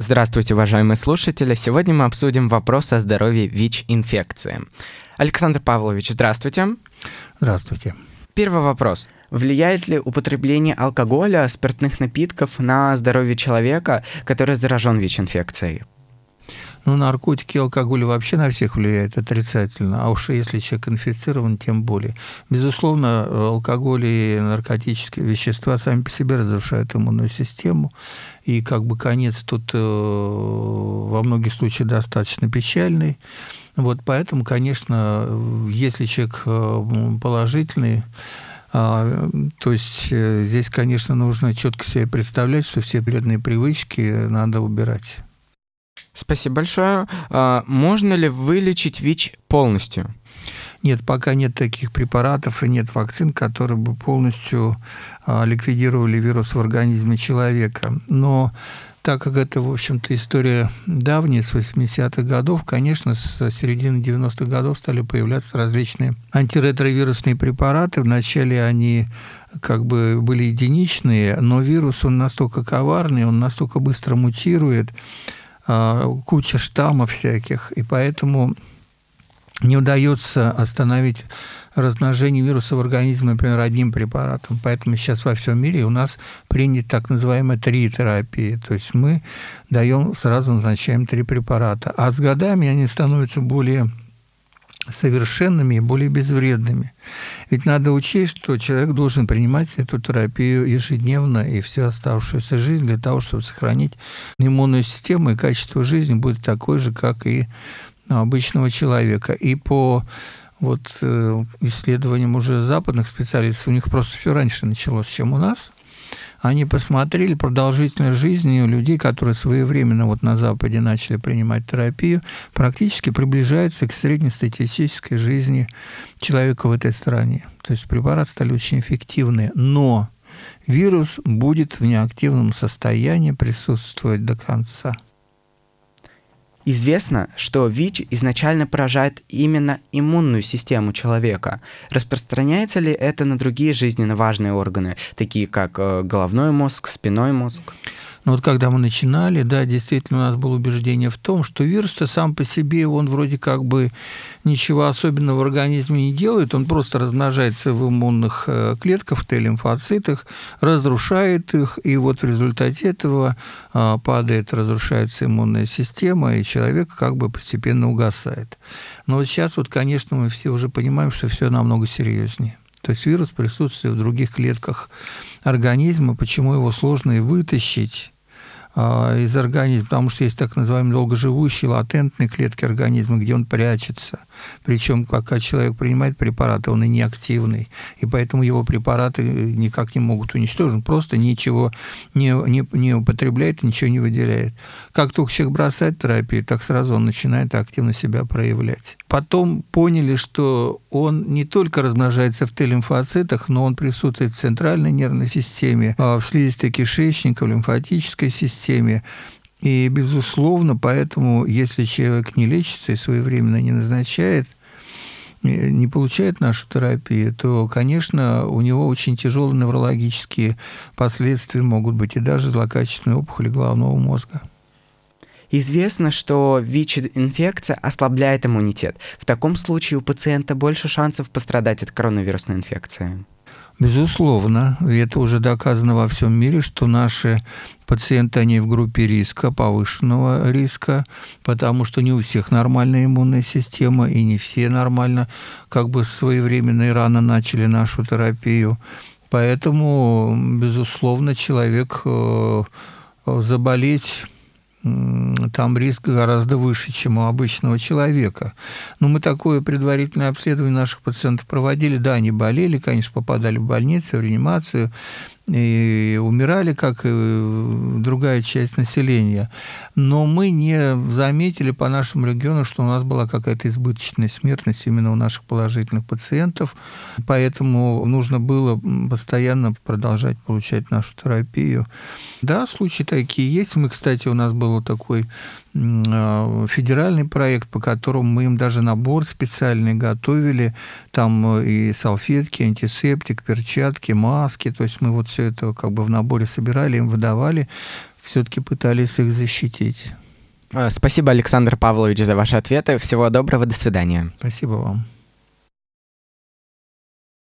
Здравствуйте, уважаемые слушатели. Сегодня мы обсудим вопрос о здоровье ВИЧ-инфекции. Александр Павлович, здравствуйте. Здравствуйте. Первый вопрос. Влияет ли употребление алкоголя, спиртных напитков на здоровье человека, который заражен ВИЧ-инфекцией? Ну, наркотики алкоголь вообще на всех влияет отрицательно, а уж если человек инфицирован, тем более. Безусловно, алкоголь и наркотические вещества сами по себе разрушают иммунную систему, и как бы конец тут э, во многих случаях достаточно печальный. Вот поэтому, конечно, если человек э, положительный, а, то есть э, здесь, конечно, нужно четко себе представлять, что все вредные привычки надо убирать. Спасибо большое. А, можно ли вылечить ВИЧ полностью? Нет, пока нет таких препаратов и нет вакцин, которые бы полностью а, ликвидировали вирус в организме человека. Но так как это, в общем-то, история давняя, с 80-х годов, конечно, с середины 90-х годов стали появляться различные антиретровирусные препараты. Вначале они как бы были единичные, но вирус, он настолько коварный, он настолько быстро мутирует, куча штаммов всяких, и поэтому не удается остановить размножение вируса в организме, например, одним препаратом. Поэтому сейчас во всем мире у нас принят так называемая три терапии. То есть мы даем, сразу назначаем три препарата. А с годами они становятся более совершенными и более безвредными. Ведь надо учесть, что человек должен принимать эту терапию ежедневно и всю оставшуюся жизнь для того, чтобы сохранить иммунную систему, и качество жизни будет такое же, как и у обычного человека. И по вот э, исследованиям уже западных специалистов, у них просто все раньше началось, чем у нас – они посмотрели продолжительность жизни у людей, которые своевременно вот на Западе начали принимать терапию, практически приближается к среднестатистической жизни человека в этой стране. То есть препараты стали очень эффективны, но вирус будет в неактивном состоянии присутствовать до конца. Известно, что ВИЧ изначально поражает именно иммунную систему человека. Распространяется ли это на другие жизненно важные органы, такие как э, головной мозг, спиной мозг? Но вот когда мы начинали, да, действительно у нас было убеждение в том, что вирус-то сам по себе, он вроде как бы ничего особенного в организме не делает, он просто размножается в иммунных э, клетках, в Т-лимфоцитах, разрушает их, и вот в результате этого а, падает, разрушается иммунная система, и человек как бы постепенно угасает. Но вот сейчас вот, конечно, мы все уже понимаем, что все намного серьезнее. То есть вирус присутствует в других клетках организма, почему его сложно и вытащить из организма, потому что есть так называемые долгоживущие латентные клетки организма, где он прячется. Причем, пока человек принимает препараты, он и не активный, и поэтому его препараты никак не могут уничтожить, он просто ничего не, не, не употребляет, ничего не выделяет. Как только человек бросает терапию, так сразу он начинает активно себя проявлять. Потом поняли, что он не только размножается в Т-лимфоцитах, но он присутствует в центральной нервной системе, а в слизистой кишечника, в лимфатической системе. И, безусловно, поэтому, если человек не лечится и своевременно не назначает, э, не получает нашу терапию, то, конечно, у него очень тяжелые неврологические последствия могут быть и даже злокачественные опухоли головного мозга. Известно, что ВИЧ-инфекция ослабляет иммунитет. В таком случае у пациента больше шансов пострадать от коронавирусной инфекции. Безусловно, это уже доказано во всем мире, что наши пациенты, они в группе риска, повышенного риска, потому что не у всех нормальная иммунная система, и не все нормально как бы своевременно и рано начали нашу терапию. Поэтому, безусловно, человек э, заболеть там риск гораздо выше, чем у обычного человека. Но мы такое предварительное обследование наших пациентов проводили. Да, они болели, конечно, попадали в больницу, в реанимацию, и умирали, как и другая часть населения. Но мы не заметили по нашему региону, что у нас была какая-то избыточная смертность именно у наших положительных пациентов. Поэтому нужно было постоянно продолжать получать нашу терапию. Да, случаи такие есть. Мы, кстати, у нас был такой федеральный проект, по которому мы им даже набор специальный готовили, там э, и салфетки, антисептик, перчатки, маски, то есть мы вот все это как бы в наборе собирали, им выдавали все-таки пытались их защитить. Спасибо, Александр Павлович, за ваши ответы. Всего доброго, до свидания. Спасибо вам.